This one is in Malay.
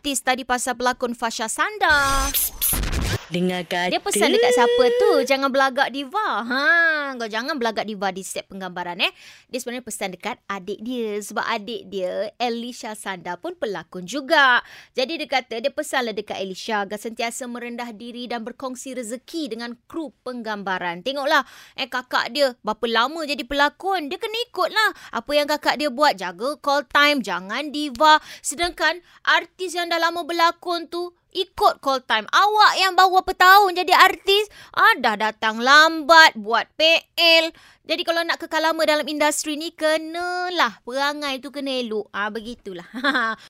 artis tadi pasal pelakon Fasha Sanda. Dengar kata. Dia pesan dekat siapa tu. Jangan belagak diva. Ha, Kau jangan belagak diva Di set penggambaran eh. Dia sebenarnya pesan dekat Adik dia. Sebab adik dia Elisha Sanda pun pelakon juga. Jadi dia kata Dia pesanlah dekat Elisha Agar sentiasa merendah diri Dan berkongsi rezeki Dengan kru penggambaran. Tengoklah Eh kakak dia Berapa lama jadi pelakon. Dia kena ikut lah Apa yang kakak dia buat Jaga call time Jangan diva. Sedangkan Artis yang dah lama berlakon tu Ikut call time. Awak yang baru berapa tahun jadi artis, ah, dah datang lambat, buat PL. Jadi kalau nak kekal lama dalam industri ni, kenalah perangai tu kena elok. Ah, begitulah.